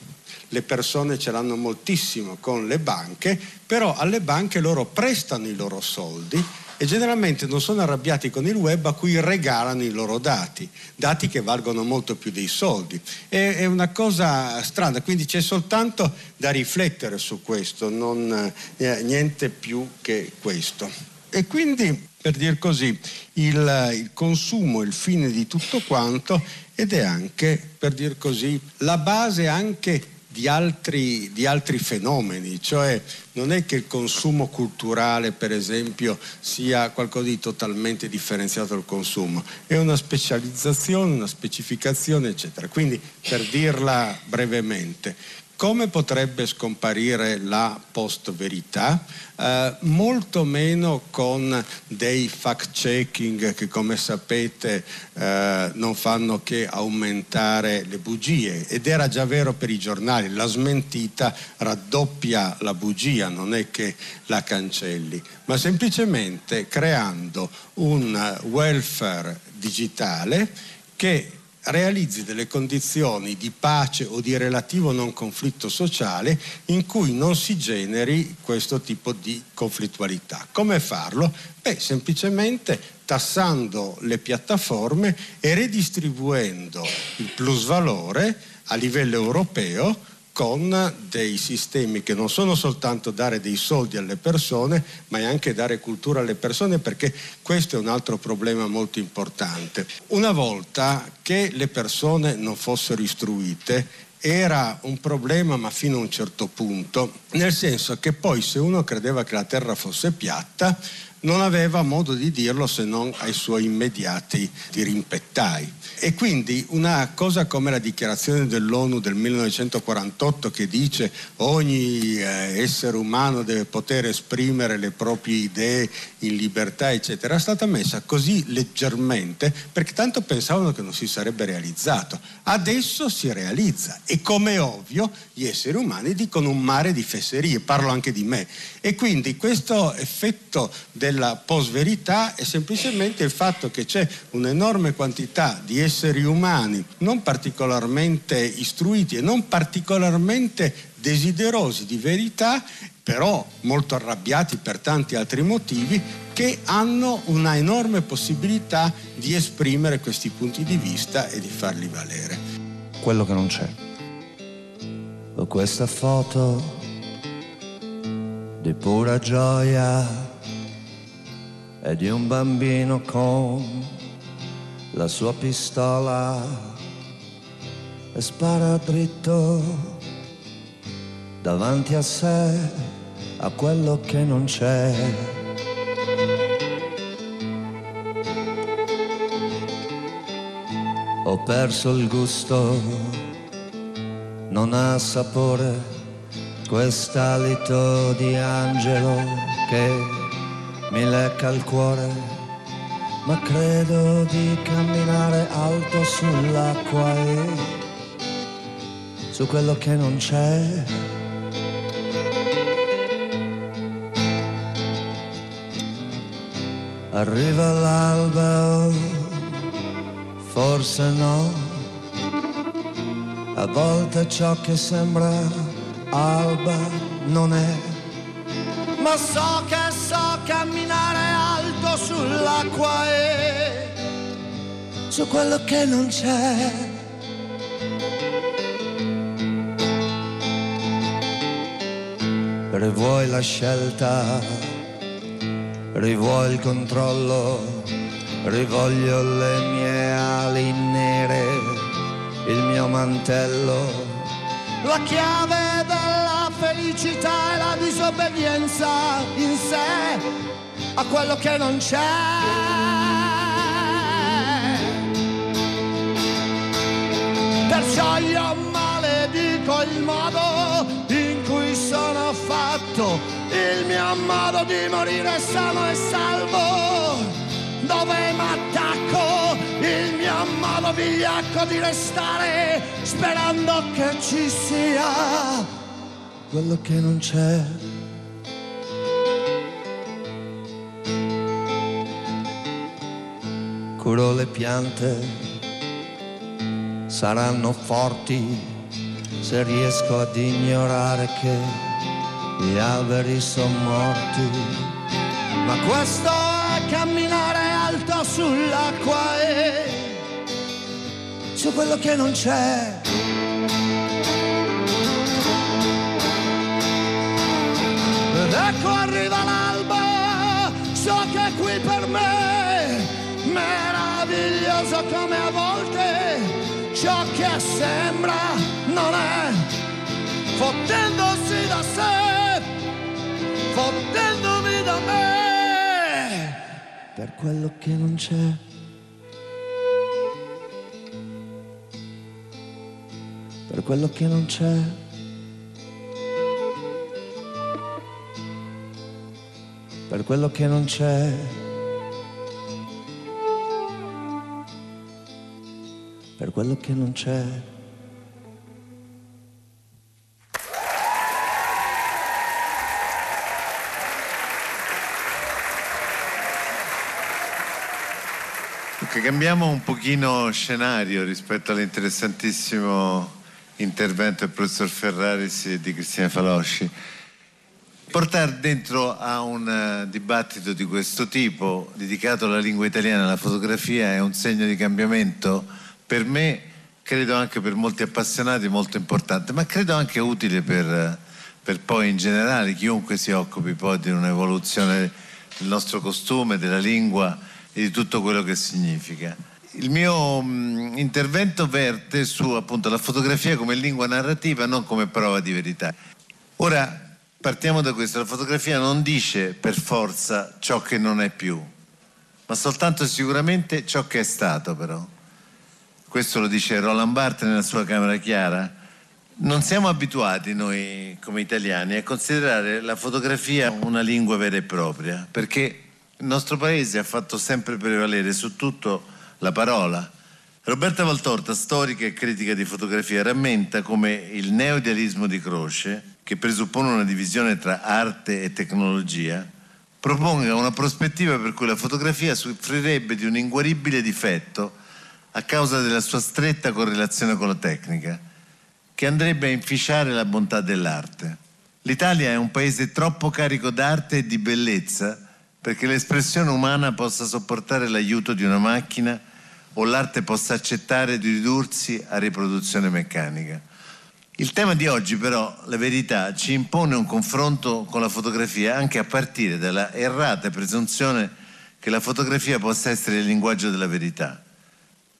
Le persone ce l'hanno moltissimo con le banche, però alle banche loro prestano i loro soldi e generalmente non sono arrabbiati con il web a cui regalano i loro dati, dati che valgono molto più dei soldi. È, è una cosa strana, quindi c'è soltanto da riflettere su questo, non, eh, niente più che questo. E quindi per dir così, il, il consumo il fine di tutto quanto ed è anche, per dir così, la base anche di altri, di altri, fenomeni, cioè non è che il consumo culturale, per esempio, sia qualcosa di totalmente differenziato dal consumo, è una specializzazione, una specificazione, eccetera. Quindi, per dirla brevemente, come potrebbe scomparire la post-verità? Eh, molto meno con dei fact-checking che come sapete eh, non fanno che aumentare le bugie ed era già vero per i giornali, la smentita raddoppia la bugia, non è che la cancelli, ma semplicemente creando un welfare digitale che realizzi delle condizioni di pace o di relativo non conflitto sociale in cui non si generi questo tipo di conflittualità. Come farlo? Beh, semplicemente tassando le piattaforme e redistribuendo il plusvalore a livello europeo con dei sistemi che non sono soltanto dare dei soldi alle persone, ma è anche dare cultura alle persone perché questo è un altro problema molto importante. Una volta che le persone non fossero istruite, era un problema ma fino a un certo punto, nel senso che poi se uno credeva che la terra fosse piatta, non aveva modo di dirlo se non ai suoi immediati dirimpettai. E quindi una cosa come la dichiarazione dell'ONU del 1948 che dice ogni eh, essere umano deve poter esprimere le proprie idee in libertà, eccetera, è stata messa così leggermente perché tanto pensavano che non si sarebbe realizzato. Adesso si realizza e come ovvio gli esseri umani dicono un mare di fesserie, parlo anche di me. E quindi questo effetto della post-verità è semplicemente il fatto che c'è un'enorme quantità di esseri umani non particolarmente istruiti e non particolarmente desiderosi di verità, però molto arrabbiati per tanti altri motivi, che hanno una enorme possibilità di esprimere questi punti di vista e di farli valere. Quello che non c'è. Questa foto di pura gioia è di un bambino con la sua pistola e spara dritto davanti a sé a quello che non c'è. Ho perso il gusto, non ha sapore quest'alito di angelo che mi lecca il cuore, ma credo di camminare alto sull'acqua e su quello che non c'è. Arriva l'alba, forse no, a volte ciò che sembra alba non è, ma so che camminare alto sull'acqua e su quello che non c'è. Rivuoi la scelta, rivuoi il controllo, rivoglio le mie ali nere, il mio mantello, la chiave della felicità e la disobbedienza in sé a quello che non c'è. Perciò io maledico il modo in cui sono fatto, il mio modo di morire sano e salvo. Dove m'attacco, il mio modo vigliacco di restare, sperando che ci sia quello che non c'è. Curo le piante saranno forti se riesco ad ignorare che gli alberi sono morti. Ma questo è camminare alto sull'acqua e su quello che non c'è. Ed ecco arriva l'alba, so che è qui per me, meraviglioso come a volte ciò che sembra non è, fottendosi da sé, fottendomi da me, per quello che non c'è. Per quello che non c'è. Per quello che non c'è. Per quello che non c'è. Cambiamo un pochino scenario rispetto all'interessantissimo intervento del professor Ferraris e di Cristina Falosci. Portare dentro a un eh, dibattito di questo tipo, dedicato alla lingua italiana e alla fotografia, è un segno di cambiamento per me, credo anche per molti appassionati, molto importante, ma credo anche utile per, per poi in generale chiunque si occupi poi di un'evoluzione del nostro costume, della lingua e di tutto quello che significa. Il mio intervento verte su appunto la fotografia come lingua narrativa, non come prova di verità. Ora partiamo da questo, la fotografia non dice per forza ciò che non è più, ma soltanto sicuramente ciò che è stato però. Questo lo dice Roland Barthes nella sua Camera Chiara. Non siamo abituati noi come italiani a considerare la fotografia una lingua vera e propria, perché il nostro paese ha fatto sempre prevalere su tutto la parola. Roberta Valtorta, storica e critica di fotografia, rammenta come il neoidealismo di Croce, che presuppone una divisione tra arte e tecnologia, proponga una prospettiva per cui la fotografia soffrirebbe di un inguaribile difetto a causa della sua stretta correlazione con la tecnica, che andrebbe a inficiare la bontà dell'arte. L'Italia è un paese troppo carico d'arte e di bellezza perché l'espressione umana possa sopportare l'aiuto di una macchina o l'arte possa accettare di ridursi a riproduzione meccanica. Il tema di oggi però, la verità, ci impone un confronto con la fotografia anche a partire dalla errata presunzione che la fotografia possa essere il linguaggio della verità,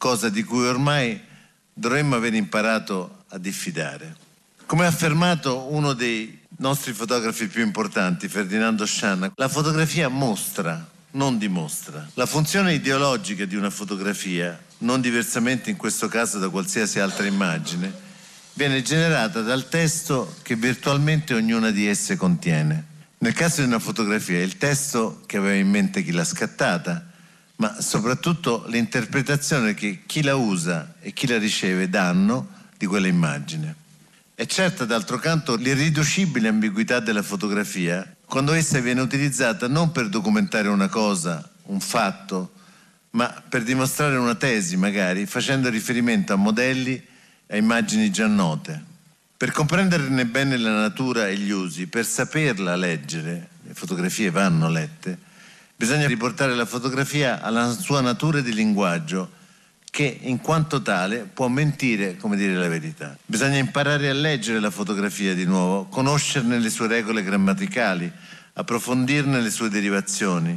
cosa di cui ormai dovremmo aver imparato a diffidare. Come ha affermato uno dei nostri fotografi più importanti, Ferdinando Scianna, la fotografia mostra, non dimostra. La funzione ideologica di una fotografia, non diversamente in questo caso da qualsiasi altra immagine, viene generata dal testo che virtualmente ognuna di esse contiene. Nel caso di una fotografia il testo che aveva in mente chi l'ha scattata, ma soprattutto l'interpretazione che chi la usa e chi la riceve danno di quella immagine. È certa, d'altro canto, l'irriducibile ambiguità della fotografia quando essa viene utilizzata non per documentare una cosa, un fatto, ma per dimostrare una tesi, magari, facendo riferimento a modelli e a immagini già note. Per comprenderne bene la natura e gli usi, per saperla leggere, le fotografie vanno lette, bisogna riportare la fotografia alla sua natura di linguaggio che in quanto tale può mentire come dire la verità. Bisogna imparare a leggere la fotografia di nuovo, conoscerne le sue regole grammaticali, approfondirne le sue derivazioni.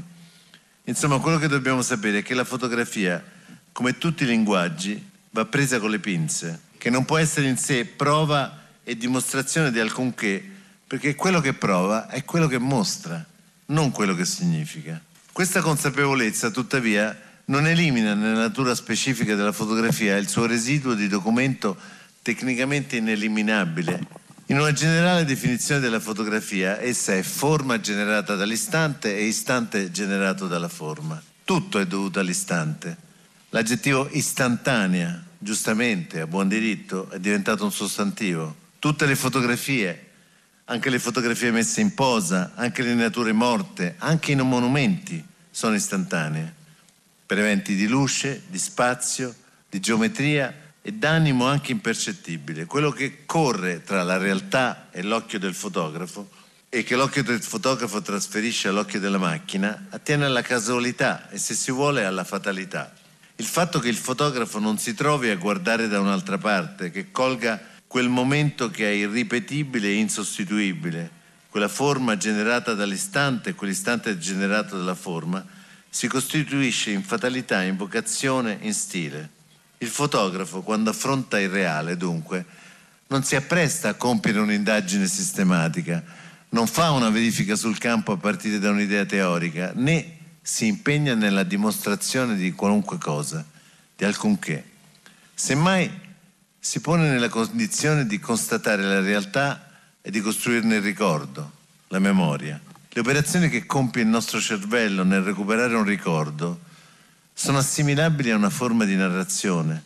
Insomma, quello che dobbiamo sapere è che la fotografia, come tutti i linguaggi, va presa con le pinze, che non può essere in sé prova e dimostrazione di alcunché, perché quello che prova è quello che mostra, non quello che significa. Questa consapevolezza, tuttavia, non elimina nella natura specifica della fotografia il suo residuo di documento tecnicamente ineliminabile. In una generale definizione della fotografia, essa è forma generata dall'istante e istante generato dalla forma. Tutto è dovuto all'istante. L'aggettivo istantanea, giustamente, a buon diritto, è diventato un sostantivo. Tutte le fotografie, anche le fotografie messe in posa, anche le nature morte, anche i monumenti, sono istantanee per eventi di luce, di spazio, di geometria e d'animo anche impercettibile, quello che corre tra la realtà e l'occhio del fotografo e che l'occhio del fotografo trasferisce all'occhio della macchina, attiene alla casualità e se si vuole alla fatalità. Il fatto che il fotografo non si trovi a guardare da un'altra parte, che colga quel momento che è irripetibile e insostituibile, quella forma generata dall'istante e quell'istante generato dalla forma, si costituisce in fatalità, in vocazione, in stile. Il fotografo, quando affronta il reale, dunque, non si appresta a compiere un'indagine sistematica, non fa una verifica sul campo a partire da un'idea teorica, né si impegna nella dimostrazione di qualunque cosa, di alcunché. Semmai si pone nella condizione di constatare la realtà e di costruirne il ricordo, la memoria. Le operazioni che compie il nostro cervello nel recuperare un ricordo sono assimilabili a una forma di narrazione,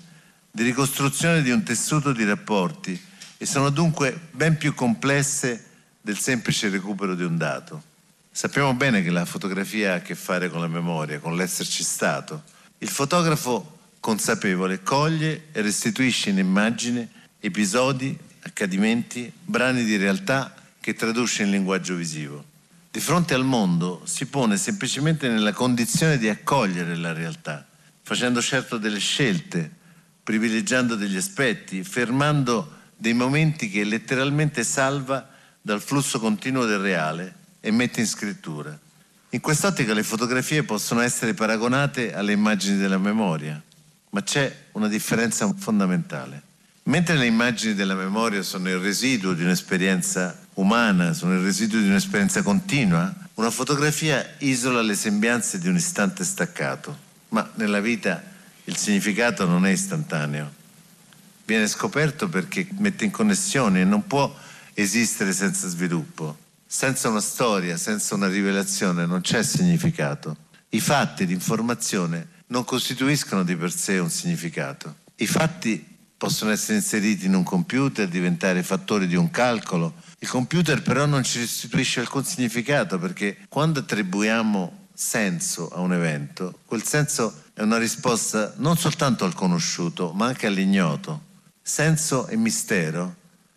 di ricostruzione di un tessuto di rapporti e sono dunque ben più complesse del semplice recupero di un dato. Sappiamo bene che la fotografia ha a che fare con la memoria, con l'esserci stato. Il fotografo consapevole coglie e restituisce in immagine episodi, accadimenti, brani di realtà che traduce in linguaggio visivo di fronte al mondo si pone semplicemente nella condizione di accogliere la realtà, facendo certo delle scelte, privilegiando degli aspetti, fermando dei momenti che letteralmente salva dal flusso continuo del reale e mette in scrittura. In quest'ottica le fotografie possono essere paragonate alle immagini della memoria, ma c'è una differenza fondamentale. Mentre le immagini della memoria sono il residuo di un'esperienza umana, sono il residuo di un'esperienza continua, una fotografia isola le sembianze di un istante staccato, ma nella vita il significato non è istantaneo. Viene scoperto perché mette in connessione e non può esistere senza sviluppo. Senza una storia, senza una rivelazione non c'è significato. I fatti, l'informazione non costituiscono di per sé un significato. I fatti possono essere inseriti in un computer, diventare fattori di un calcolo. Il computer però non ci restituisce alcun significato perché quando attribuiamo senso a un evento, quel senso è una risposta non soltanto al conosciuto, ma anche all'ignoto. Senso e mistero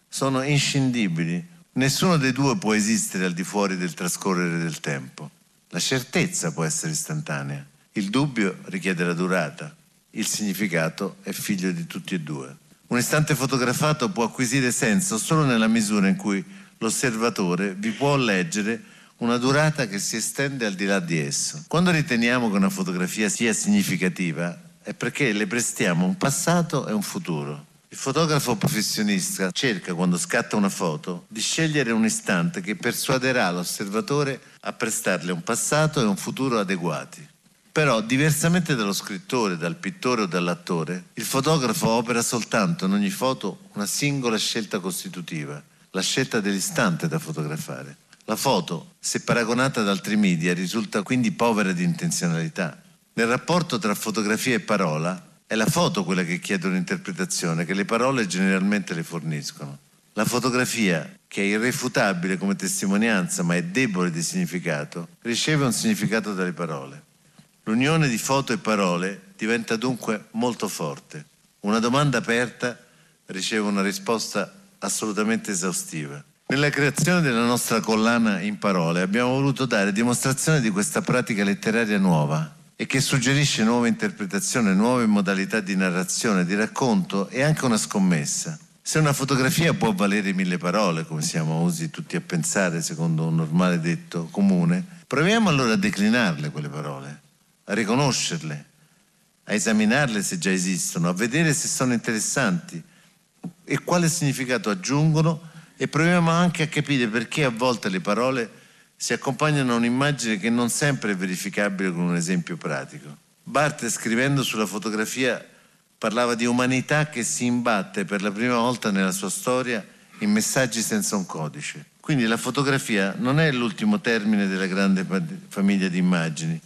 sono inscindibili. Nessuno dei due può esistere al di fuori del trascorrere del tempo. La certezza può essere istantanea, il dubbio richiede la durata il significato è figlio di tutti e due. Un istante fotografato può acquisire senso solo nella misura in cui l'osservatore vi può leggere una durata che si estende al di là di esso. Quando riteniamo che una fotografia sia significativa è perché le prestiamo un passato e un futuro. Il fotografo professionista cerca, quando scatta una foto, di scegliere un istante che persuaderà l'osservatore a prestarle un passato e un futuro adeguati. Però, diversamente dallo scrittore, dal pittore o dall'attore, il fotografo opera soltanto in ogni foto una singola scelta costitutiva, la scelta dell'istante da fotografare. La foto, se paragonata ad altri media, risulta quindi povera di intenzionalità. Nel rapporto tra fotografia e parola, è la foto quella che chiede un'interpretazione che le parole generalmente le forniscono. La fotografia, che è irrefutabile come testimonianza ma è debole di significato, riceve un significato dalle parole. L'unione di foto e parole diventa dunque molto forte. Una domanda aperta riceve una risposta assolutamente esaustiva. Nella creazione della nostra collana in parole abbiamo voluto dare dimostrazione di questa pratica letteraria nuova e che suggerisce nuove interpretazioni, nuove modalità di narrazione, di racconto e anche una scommessa. Se una fotografia può valere mille parole, come siamo usi tutti a pensare secondo un normale detto comune, proviamo allora a declinarle quelle parole, a riconoscerle, a esaminarle se già esistono, a vedere se sono interessanti e quale significato aggiungono e proviamo anche a capire perché a volte le parole si accompagnano a un'immagine che non sempre è verificabile con un esempio pratico. Barthes scrivendo sulla fotografia parlava di umanità che si imbatte per la prima volta nella sua storia in messaggi senza un codice. Quindi la fotografia non è l'ultimo termine della grande famiglia di immagini,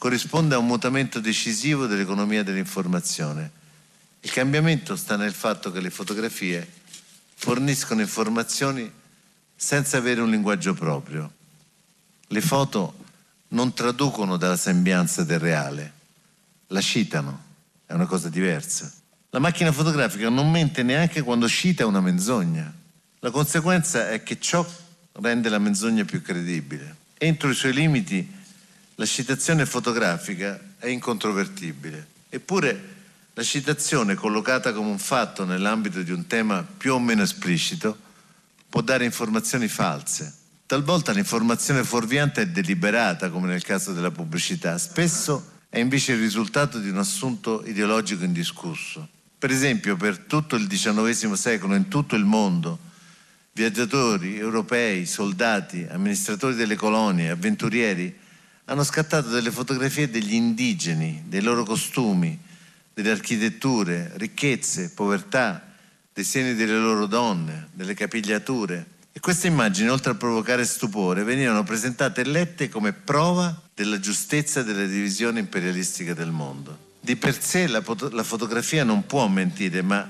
corrisponde a un mutamento decisivo dell'economia dell'informazione. Il cambiamento sta nel fatto che le fotografie forniscono informazioni senza avere un linguaggio proprio. Le foto non traducono dalla sembianza del reale, la citano è una cosa diversa. La macchina fotografica non mente neanche quando cita una menzogna. La conseguenza è che ciò rende la menzogna più credibile. Entro i suoi limiti la citazione fotografica è incontrovertibile. Eppure la citazione collocata come un fatto nell'ambito di un tema più o meno esplicito può dare informazioni false. Talvolta l'informazione fuorviante è deliberata, come nel caso della pubblicità. Spesso è invece il risultato di un assunto ideologico indiscusso. Per esempio, per tutto il XIX secolo, in tutto il mondo, viaggiatori europei, soldati, amministratori delle colonie, avventurieri hanno scattato delle fotografie degli indigeni, dei loro costumi, delle architetture, ricchezze, povertà, dei seni delle loro donne, delle capigliature. E queste immagini, oltre a provocare stupore, venivano presentate e lette come prova della giustezza della divisione imperialistica del mondo. Di per sé la, foto- la fotografia non può mentire, ma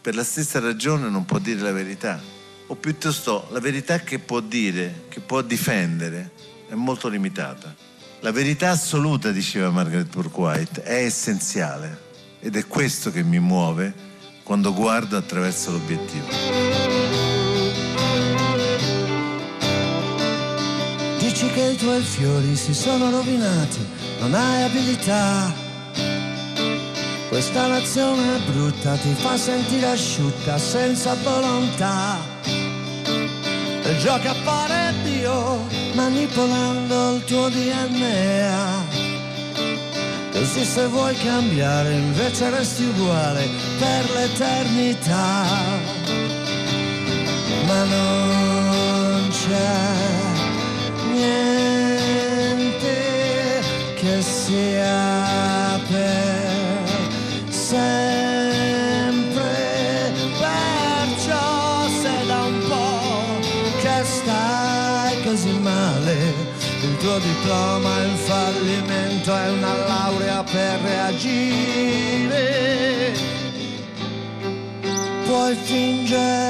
per la stessa ragione non può dire la verità. O piuttosto la verità che può dire, che può difendere, è molto limitata. La verità assoluta, diceva Margaret Bourke-White, è essenziale ed è questo che mi muove quando guardo attraverso l'obiettivo. Dici che i tuoi fiori si sono rovinati, non hai abilità. Questa nazione brutta, ti fa sentire asciutta, senza volontà. E giochi a fare Dio, manipolando il tuo DNA. Così se vuoi cambiare, invece resti uguale per l'eternità. Ma non c'è niente che sia per sempre, tuo diploma è un fallimento, è una laurea per reagire, puoi fingere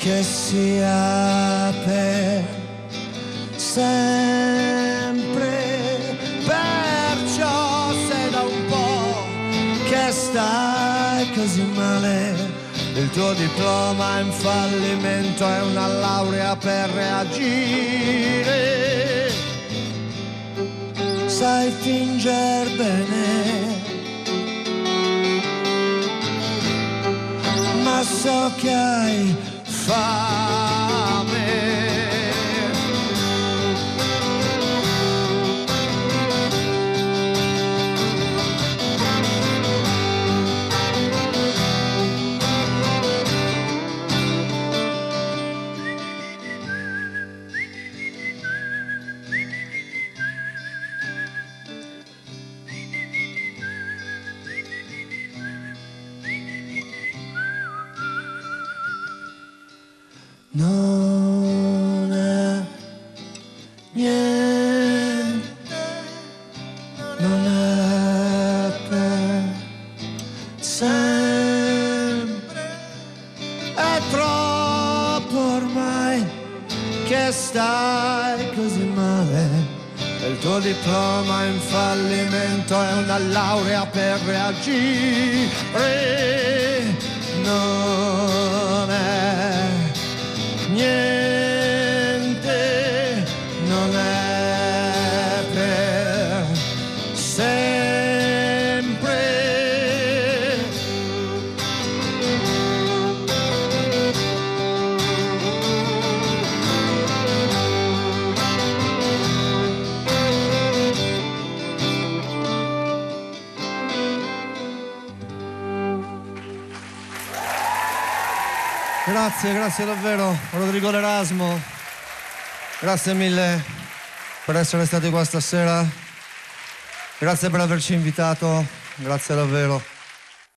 che sia per sempre. stai così male, Il tuo diploma in fallimento è una laurea per reagire. Sai fingere bene. Ma so che hai fame. Grazie, davvero Rodrigo L'Erasmo. Grazie mille per essere stati qua stasera. Grazie per averci invitato. Grazie davvero.